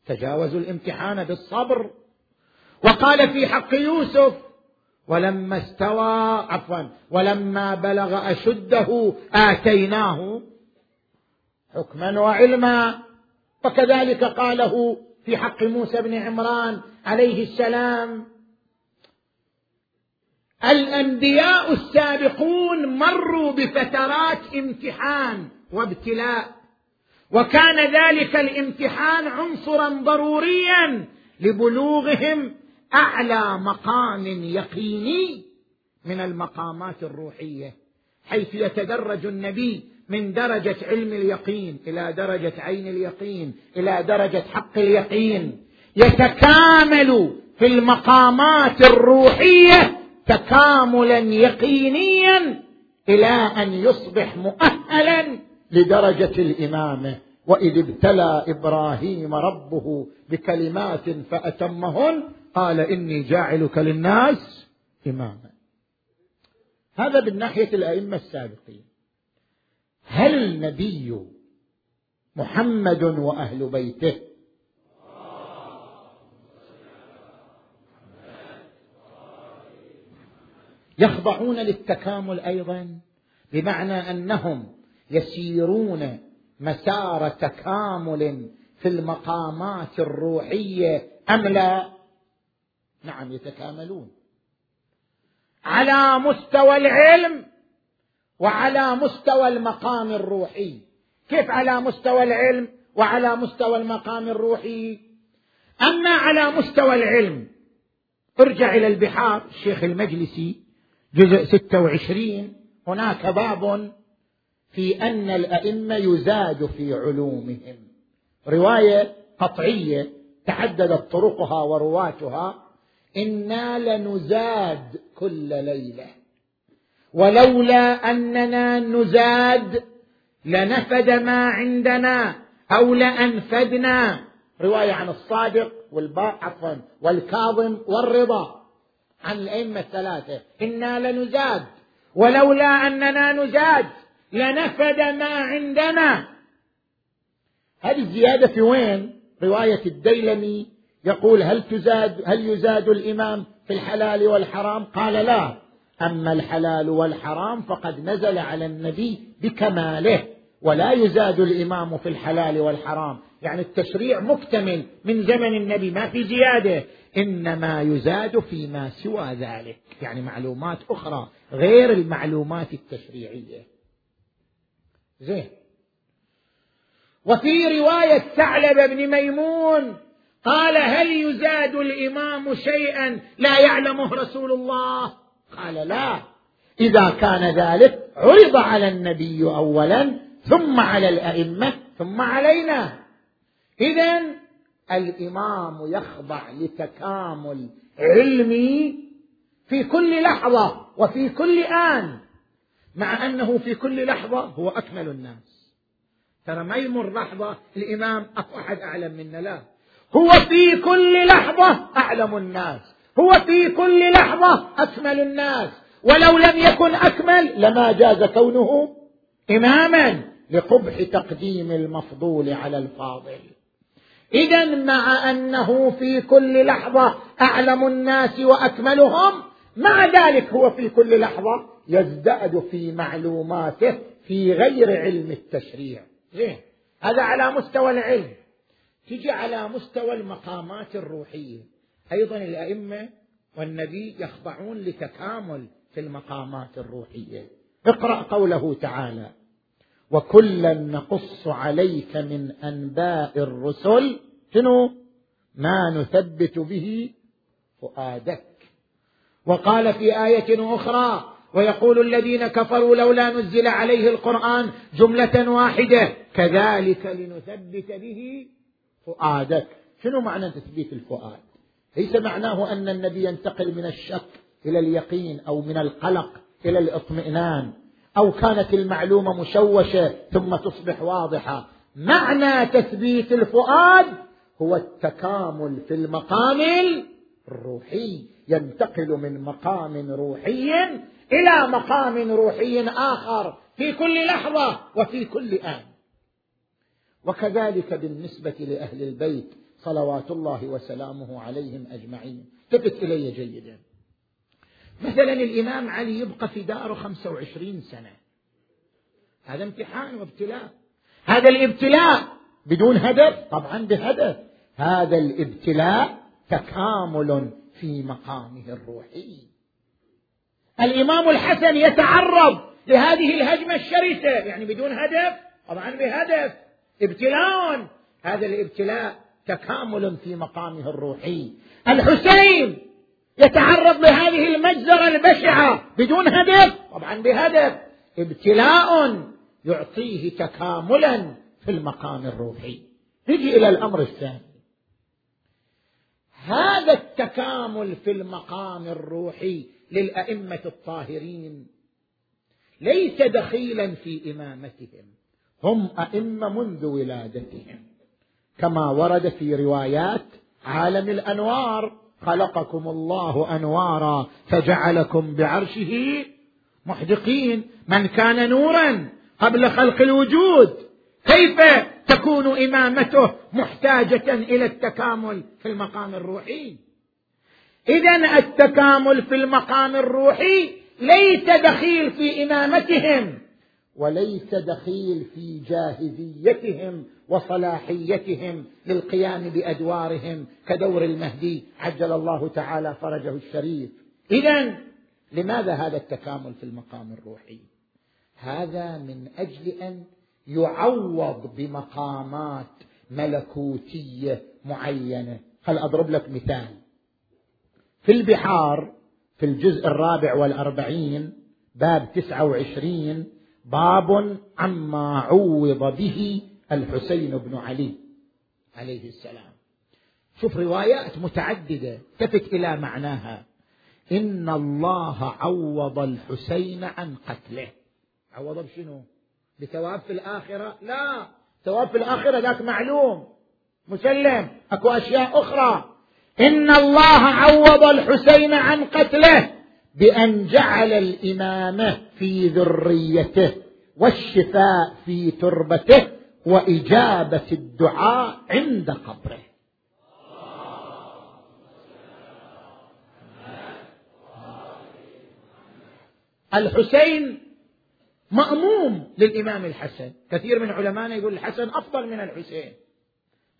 تجاوزوا الامتحان بالصبر. وقال في حق يوسف ولما استوى عفوا ولما بلغ أشده آتيناه حكما وعلما. وكذلك قاله في حق موسى بن عمران عليه السلام الأنبياء السابقون مروا بفترات امتحان وابتلاء وكان ذلك الامتحان عنصرا ضروريا لبلوغهم أعلى مقام يقيني من المقامات الروحية حيث يتدرج النبي من درجة علم اليقين إلى درجة عين اليقين إلى درجة حق اليقين. يتكامل في المقامات الروحية تكاملا يقينيا إلى أن يصبح مؤهلا لدرجة الإمامة. وإذ ابتلى إبراهيم ربه بكلمات فأتمهن قال إني جاعلك للناس إماما. هذا من ناحية الأئمة السابقين. هل النبي محمد وأهل بيته؟ يخضعون للتكامل أيضا بمعنى أنهم يسيرون مسار تكامل في المقامات الروحية أم لا؟ نعم يتكاملون. على مستوى العلم وعلى مستوى المقام الروحي. كيف على مستوى العلم وعلى مستوى المقام الروحي؟ أما على مستوى العلم ارجع إلى البحار الشيخ المجلسي جزء 26 هناك باب في أن الأئمة يزاد في علومهم. رواية قطعية تعددت طرقها ورواتها إنا لنزاد كل ليلة. ولولا أننا نزاد لنفد ما عندنا أو لأنفدنا. رواية عن الصادق والباء عفوا والكاظم والرضا. عن الأئمة الثلاثة. إنا لنزاد. ولولا أننا نزاد لنفد ما عندنا. هذه الزيادة في وين؟ رواية الديلمي يقول هل تزاد هل يزاد الإمام في الحلال والحرام؟ قال لا. أما الحلال والحرام فقد نزل على النبي بكماله ولا يزاد الإمام في الحلال والحرام. يعني التشريع مكتمل من زمن النبي ما في زيادة. إنما يزاد فيما سوى ذلك. يعني معلومات أخرى غير المعلومات التشريعية. زين. وفي رواية ثعلب بن ميمون قال هل يزاد الإمام شيئا لا يعلمه رسول الله؟ قال لا. إذا كان ذلك عرض على النبي أولا ثم على الأئمة ثم علينا. إذا الإمام يخضع لتكامل علمي في كل لحظة وفي كل آن مع أنه في كل لحظة هو أكمل الناس. ترى ما يمر لحظة الإمام أكو أحد أعلم منا؟ لا. هو في كل لحظة أعلم الناس. هو في كل لحظة أكمل الناس. ولو لم يكن أكمل لما جاز كونه إماما لقبح تقديم المفضول على الفاضل. إذا مع أنه في كل لحظة أعلم الناس وأكملهم مع ذلك هو في كل لحظة يزداد في معلوماته في غير علم التشريع. زين هذا على مستوى العلم. تجي على مستوى المقامات الروحية. أيضا الأئمة والنبي يخضعون لتكامل في المقامات الروحية. اقرأ قوله تعالى وكلا نقص عليك من أنباء الرسل. شنو؟ ما نثبت به فؤادك. وقال في آية أخرى ويقول الذين كفروا لولا نزل عليه القرآن جملة واحدة كذلك لنثبت به فؤادك. شنو معنى تثبيت الفؤاد؟ ليس معناه أن النبي ينتقل من الشك إلى اليقين أو من القلق إلى الاطمئنان أو كانت المعلومة مشوشة ثم تصبح واضحة. معنى تثبيت الفؤاد هو التكامل في المقام الروحي. ينتقل من مقام روحي إلى مقام روحي آخر في كل لحظة وفي كل آن. وكذلك بالنسبة لأهل البيت صلوات الله وسلامه عليهم أجمعين. التفت إلي جيدا. مثلا الإمام علي يبقى في داره خمسة وعشرين سنة. هذا امتحان وابتلاء. هذا الابتلاء بدون هدف طبعا بهدف. هذا الابتلاء تكامل في مقامه الروحي. الإمام الحسن يتعرض لهذه الهجمة الشرسة يعني بدون هدف طبعا بهدف. ابتلاء هذا الابتلاء تكامل في مقامه الروحي. الحسين يتعرض لهذه المجزرة البشعة بدون هدف. طبعا بهدف. ابتلاء يعطيه تكاملا في المقام الروحي. نجي إلى الأمر الثاني. هذا التكامل في المقام الروحي للأئمة الطاهرين ليس دخيلا في إمامتهم. هم أئمة منذ ولادتهم. كما ورد في روايات عالم الأنوار خلقكم الله أنوارا فجعلكم بعرشه محدقين. من كان نورا قبل خلق الوجود كيف تكون إمامته محتاجة إلى التكامل في المقام الروحي؟ اذا التكامل في المقام الروحي ليس دخيل في إمامتهم. وليس دخيل في جاهزيتهم وصلاحيتهم للقيام بأدوارهم كدور المهدي عجل الله تعالى فرجه الشريف. اذا لماذا هذا التكامل في المقام الروحي؟ هذا من أجل أن يعوض بمقامات ملكوتية معينة. هل أضرب لك مثال؟ في البحار في الجزء الرابع والأربعين باب تسعة وعشرين باب عما عوض به الحسين بن علي عليه السلام. شوف روايات متعددة تفت إلى معناها. إن الله عوض الحسين عن قتله. عوض بشنو؟ بثواب في الآخرة؟ لا. ثواب في الآخرة ذاك معلوم. مسلم. أكو أشياء أخرى. إن الله عوض الحسين عن قتله بأن جعل الإمامة في ذريته والشفاء في تربته وإجابة الدعاء عند قبره. الحسين مأموم للإمام الحسن. كثير من علمائنا يقول الحسن أفضل من الحسين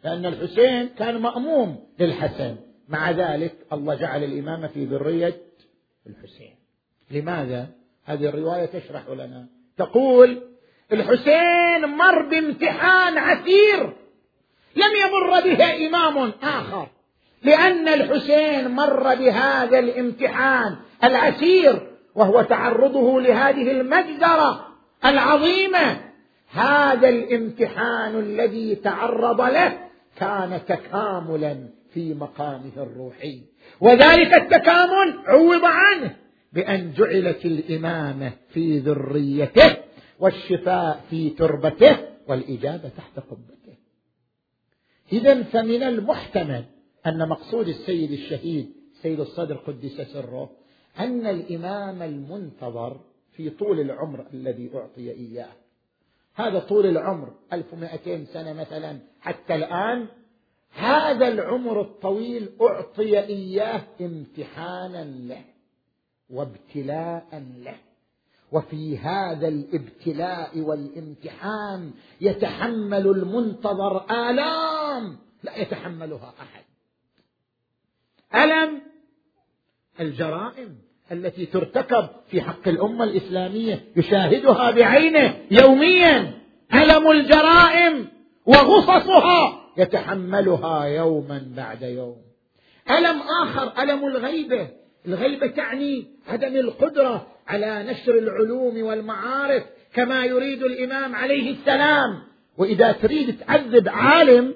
لأن الحسين كان مأموم للحسن. مع ذلك الله جعل الإمامة في ذرية الحسين. لماذا؟ هذه الرواية تشرح لنا. تقول الحسين مر بامتحان عسير لم يمر به إمام آخر لأن الحسين مر بهذا الامتحان العسير وهو تعرضه لهذه المجزرة العظيمة. هذا الامتحان الذي تعرض له كان تكاملا في مقامه الروحي وذلك التكامل عوض عنه. بأن جعلت الإمامة في ذريته والشفاء في تربته والإجابة تحت قبته. إذا فمن المحتمل أن مقصود السيد الشهيد سيد الصدر قدس سره أن الإمام المنتظر في طول العمر الذي أعطي إياه. هذا طول العمر 1200 سنة مثلا حتى الآن هذا العمر الطويل أعطي إياه امتحانا له. وابتلاء له. وفي هذا الابتلاء والامتحان يتحمل المنتظر آلام. لا يتحملها أحد. ألم؟ الجرائم التي ترتكب في حق الأمة الإسلامية يشاهدها بعينه يوميا. ألم الجرائم وغصصها يتحملها يوما بعد يوم. ألم آخر؟ ألم الغيبة الغيبه تعني عدم القدرة على نشر العلوم والمعارف كما يريد الإمام عليه السلام. وإذا تريد تعذب عالم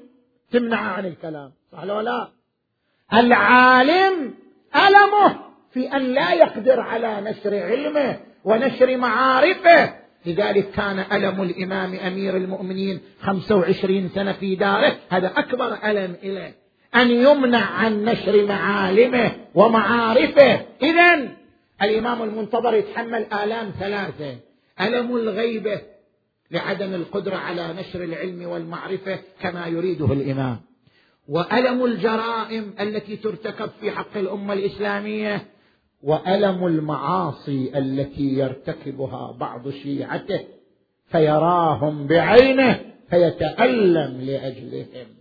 تمنع عن الكلام صح ولا لا؟ العالم ألمه في أن لا يقدر على نشر علمه ونشر معارفه. لذلك كان ألم الإمام أمير المؤمنين خمسة وعشرين سنة في داره. هذا أكبر ألم إليه. أن يمنع عن نشر معالمه ومعارفه. إذا الإمام المنتظر يتحمل آلام ثلاثة ألم الغيبة لعدم القدرة على نشر العلم والمعرفة كما يريده الإمام وألم الجرائم التي ترتكب في حق الأمة الإسلامية وألم المعاصي التي يرتكبها بعض شيعته فيراهم بعينه فيتألم لأجلهم.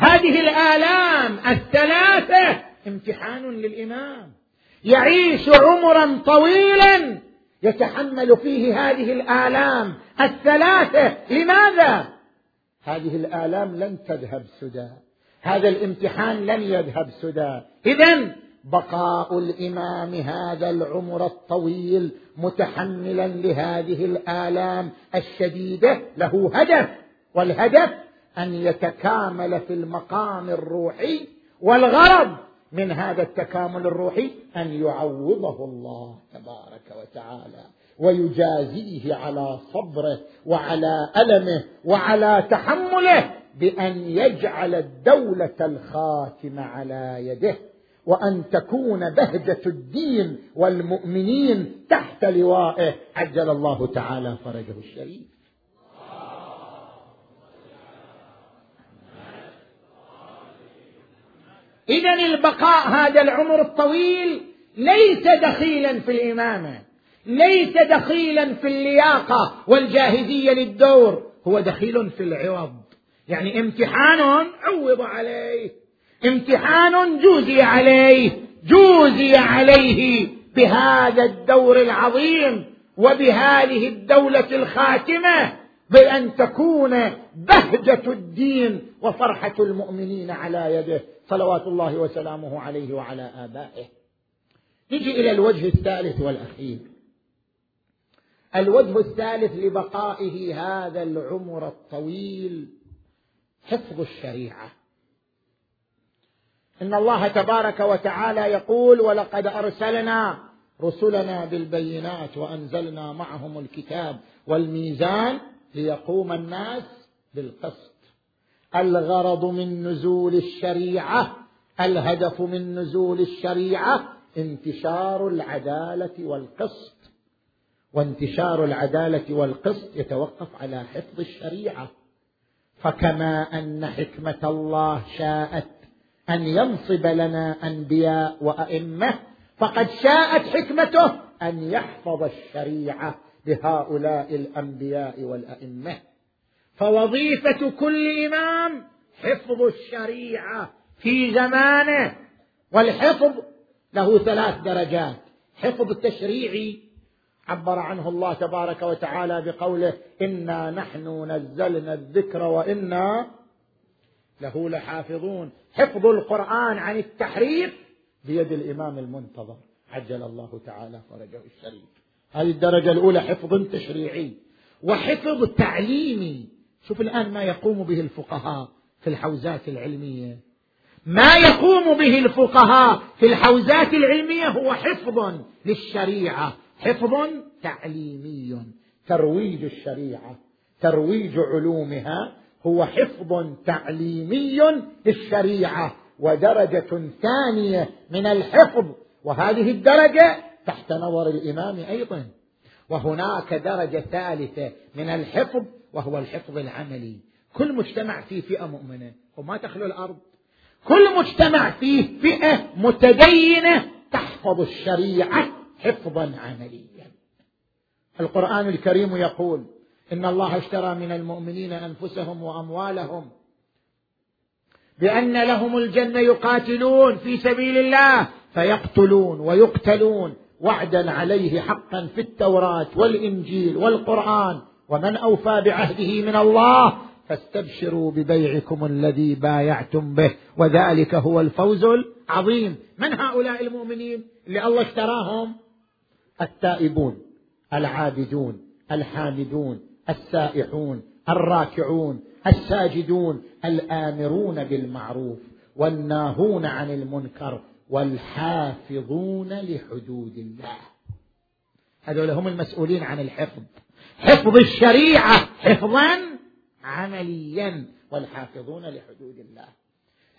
هذه الآلام الثلاثة امتحان للإمام. يعيش عمرا طويلا يتحمل فيه هذه الآلام الثلاثة. لماذا؟ هذه الآلام لن تذهب سدى. هذا الامتحان لن يذهب سدى. اذا بقاء الإمام هذا العمر الطويل متحملا لهذه الآلام الشديدة له هدف. والهدف أن يتكامل في المقام الروحي والغرض من هذا التكامل الروحي أن يعوضه الله تبارك وتعالى ويجازيه على صبره وعلى ألمه وعلى تحمله بأن يجعل الدولة الخاتمه على يده وأن تكون بهجة الدين والمؤمنين تحت لوائه عجل الله تعالى فرجه الشريف. اذا البقاء هذا العمر الطويل ليس دخيلا في الإمامة ليس دخيلا في اللياقة والجاهزيه للدور هو دخيل في العوض. يعني امتحان عوض عليه امتحان جوزي عليه جوزي عليه بهذا الدور العظيم وبهذه الدولة الخاتمة بأن تكون بهجة الدين وفرحة المؤمنين على يده. صلوات الله وسلامه عليه وعلى آبائه. نجي إلى الوجه الثالث والأخير. الوجه الثالث لبقائه هذا العمر الطويل حفظ الشريعة. إن الله تبارك وتعالى يقول ولقد أرسلنا رسلنا بالبينات وأنزلنا معهم الكتاب والميزان ليقوم الناس بالقسط. الغرض من نزول الشريعة الهدف من نزول الشريعة انتشار العدالة والقسط. وانتشار العدالة والقسط يتوقف على حفظ الشريعة. فكما أن حكمة الله شاءت أن ينصب لنا أنبياء وأئمة فقد شاءت حكمته أن يحفظ الشريعة لهؤلاء الأنبياء والأئمة. فوظيفة كل إمام حفظ الشريعة في زمانه والحفظ له ثلاث درجات. حفظ تشريعي عبر عنه الله تبارك وتعالى بقوله إنا نحن نزلنا الذكر وإنا له لحافظون. حفظ القرآن عن التحريف بيد الإمام المنتظر. عجل الله تعالى فرجه الشريف. هذه الدرجة الأولى حفظ تشريعي. وحفظ تعليمي. شوف الآن ما يقوم به الفقهاء في الحوزات العلمية. ما يقوم به الفقهاء في الحوزات العلمية هو حفظ للشريعة. حفظ تعليمي. ترويج الشريعة. ترويج علومها هو حفظ تعليمي للشريعة. ودرجة ثانية من الحفظ وهذه الدرجة تحت نظر الإمام أيضا. وهناك درجة ثالثة من الحفظ وهو الحفظ العملي. كل مجتمع فيه فئة مؤمنة وما تخلو الأرض. كل مجتمع فيه فئة متدينة تحفظ الشريعة حفظا عمليا. القرآن الكريم يقول إن الله اشترى من المؤمنين أنفسهم وأموالهم بأن لهم الجنة يقاتلون في سبيل الله فيقتلون ويقتلون وعدا عليه حقا في التوراة والإنجيل والقرآن ومن أوفى بعهده من الله فاستبشروا ببيعكم الذي بايعتم به وذلك هو الفوز العظيم. من هؤلاء المؤمنين اللي الله اشتراهم؟ التائبون العابدون الحامدون السائحون الراكعون الساجدون الآمرون بالمعروف والناهون عن المنكر والحافظون لحدود الله. هذول هم المسؤولين عن الحفظ. حفظ الشريعة حفظا عمليا والحافظون لحدود الله.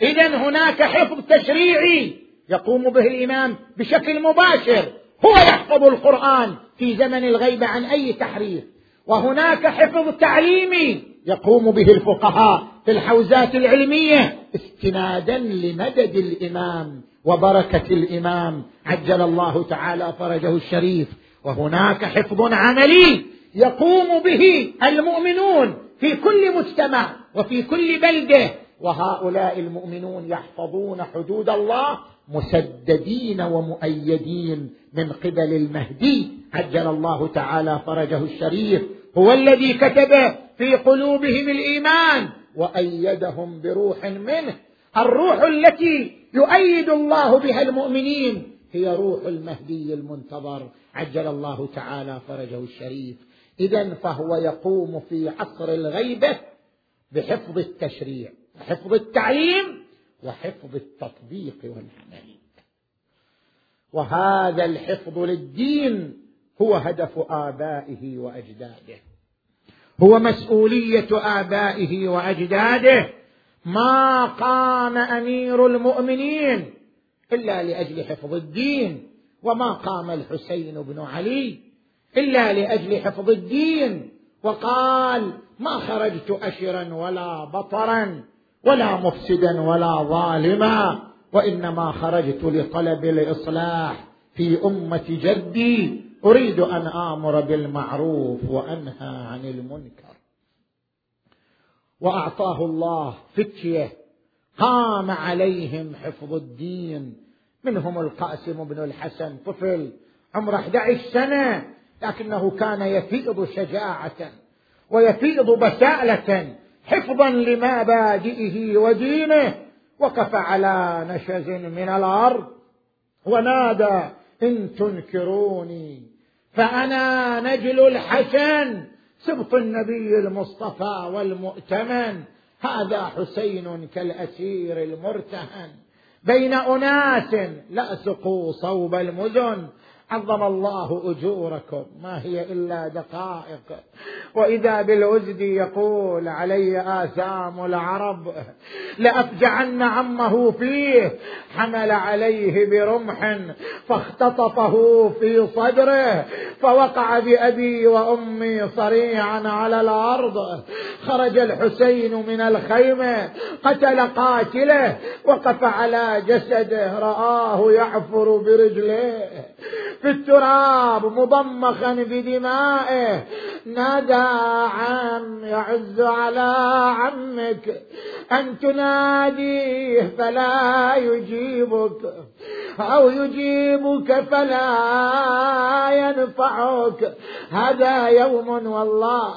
اذا هناك حفظ تشريعي يقوم به الإمام بشكل مباشر. هو يحفظ القرآن في زمن الغيبه عن أي تحريف. وهناك حفظ تعليمي يقوم به الفقهاء في الحوزات العلمية استنادا لمدد الإمام وبركة الإمام. عجل الله تعالى فرجه الشريف. وهناك حفظ عملي يقوم به المؤمنون في كل مجتمع وفي كل بلده. وهؤلاء المؤمنون يحفظون حدود الله مسددين ومؤيدين من قبل المهدي. عجل الله تعالى فرجه الشريف. هو الذي كتب في قلوبهم الإيمان وأيدهم بروح منه. الروح التي يؤيد الله بها المؤمنين هي روح المهدي المنتظر عجل الله تعالى فرجه الشريف. اذا فهو يقوم في عصر الغيبة بحفظ التشريع وحفظ التعليم وحفظ التطبيق والعمل. وهذا الحفظ للدين هو هدف آبائه وأجداده. هو مسؤولية آبائه وأجداده. ما قام أمير المؤمنين إلا لأجل حفظ الدين وما قام الحسين بن علي إلا لأجل حفظ الدين. وقال ما خرجت أشرا ولا بطرا ولا مفسدا ولا ظالما وإنما خرجت لطلب الإصلاح في أمة جدي. أريد أن آمر بالمعروف وأنهى عن المنكر. وأعطاه الله فتية قام عليهم حفظ الدين. منهم القاسم بن الحسن طفل عمره 11 سنة لكنه كان يفيض شجاعة ويفيض بسالة حفظا لمبادئه ودينه وقف على نشز من الأرض ونادى إن تنكروني فأنا نجل الحسن سبط النبي المصطفى والمؤتمن. هذا حسين كالأسير المرتهن. بين أناس لاسقوا صوب المزن. عظم الله أجوركم. ما هي إلا دقائق. وإذا بالوزد يقول علي آثام العرب لأفجعن عمه فيه. حمل عليه برمح فاختطفه في صدره فوقع بأبي وأمي صريعا على الأرض. خرج الحسين من الخيمه قتل قاتله وقف على جسده. رآه يعفر برجليه في التراب مضمخا بدمائه. نادى عم يعز على عمك. أن تناديه فلا يجيبك أو يجيبك فلا ينفعك. هذا يوم والله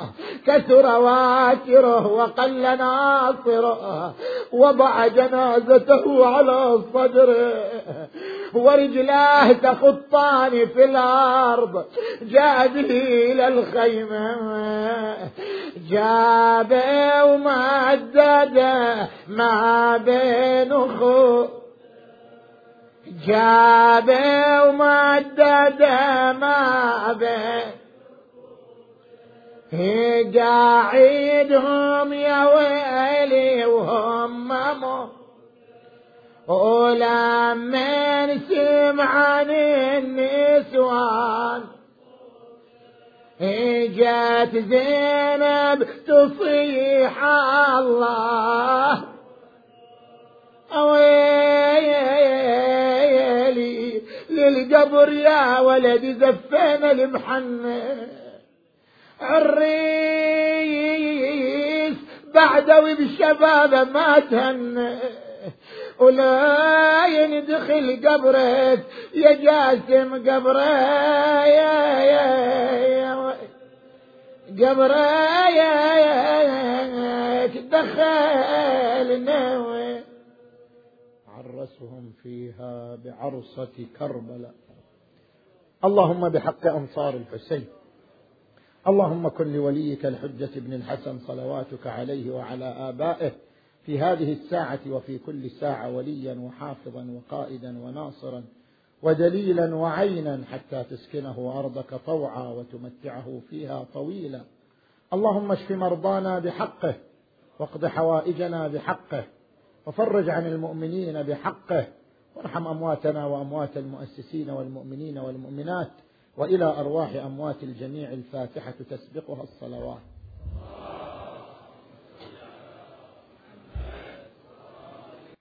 كثر واتره وقل ناصره وضع جنازته على صدره. ورجلاه تخطان في الأرض جاء به إلى الخيمة. جاب ومدد ما بين أخوه جاب ومدد ما بين قاعدهم يا ويلي وهم مو ولما سمع عن النسوان. جات زينب تصيح الله. ويلي للقبر يا ولدي زفينا المحنة. الريس بعده بالشباب ما تهنى. ولا يندخل قبرك. يا جاسم قبره يا يا يا قبره نوي عرسهم فيها بعرصة كربلاء. اللهم بحق أنصار الحسين. اللهم كن لوليك الحجة ابن الحسن صلواتك عليه وعلى آبائه. في هذه الساعة وفي كل ساعة وليا وحافظا وقائدا وناصرا ودليلا وعينا حتى تسكنه أرضك طوعا وتمتعه فيها طويلا. اللهم اشف مرضانا بحقه واقض حوائجنا بحقه وفرج عن المؤمنين بحقه وارحم أمواتنا وأموات المؤسسين والمؤمنين والمؤمنات وإلى أرواح أموات الجميع الفاتحة تسبقها الصلوات.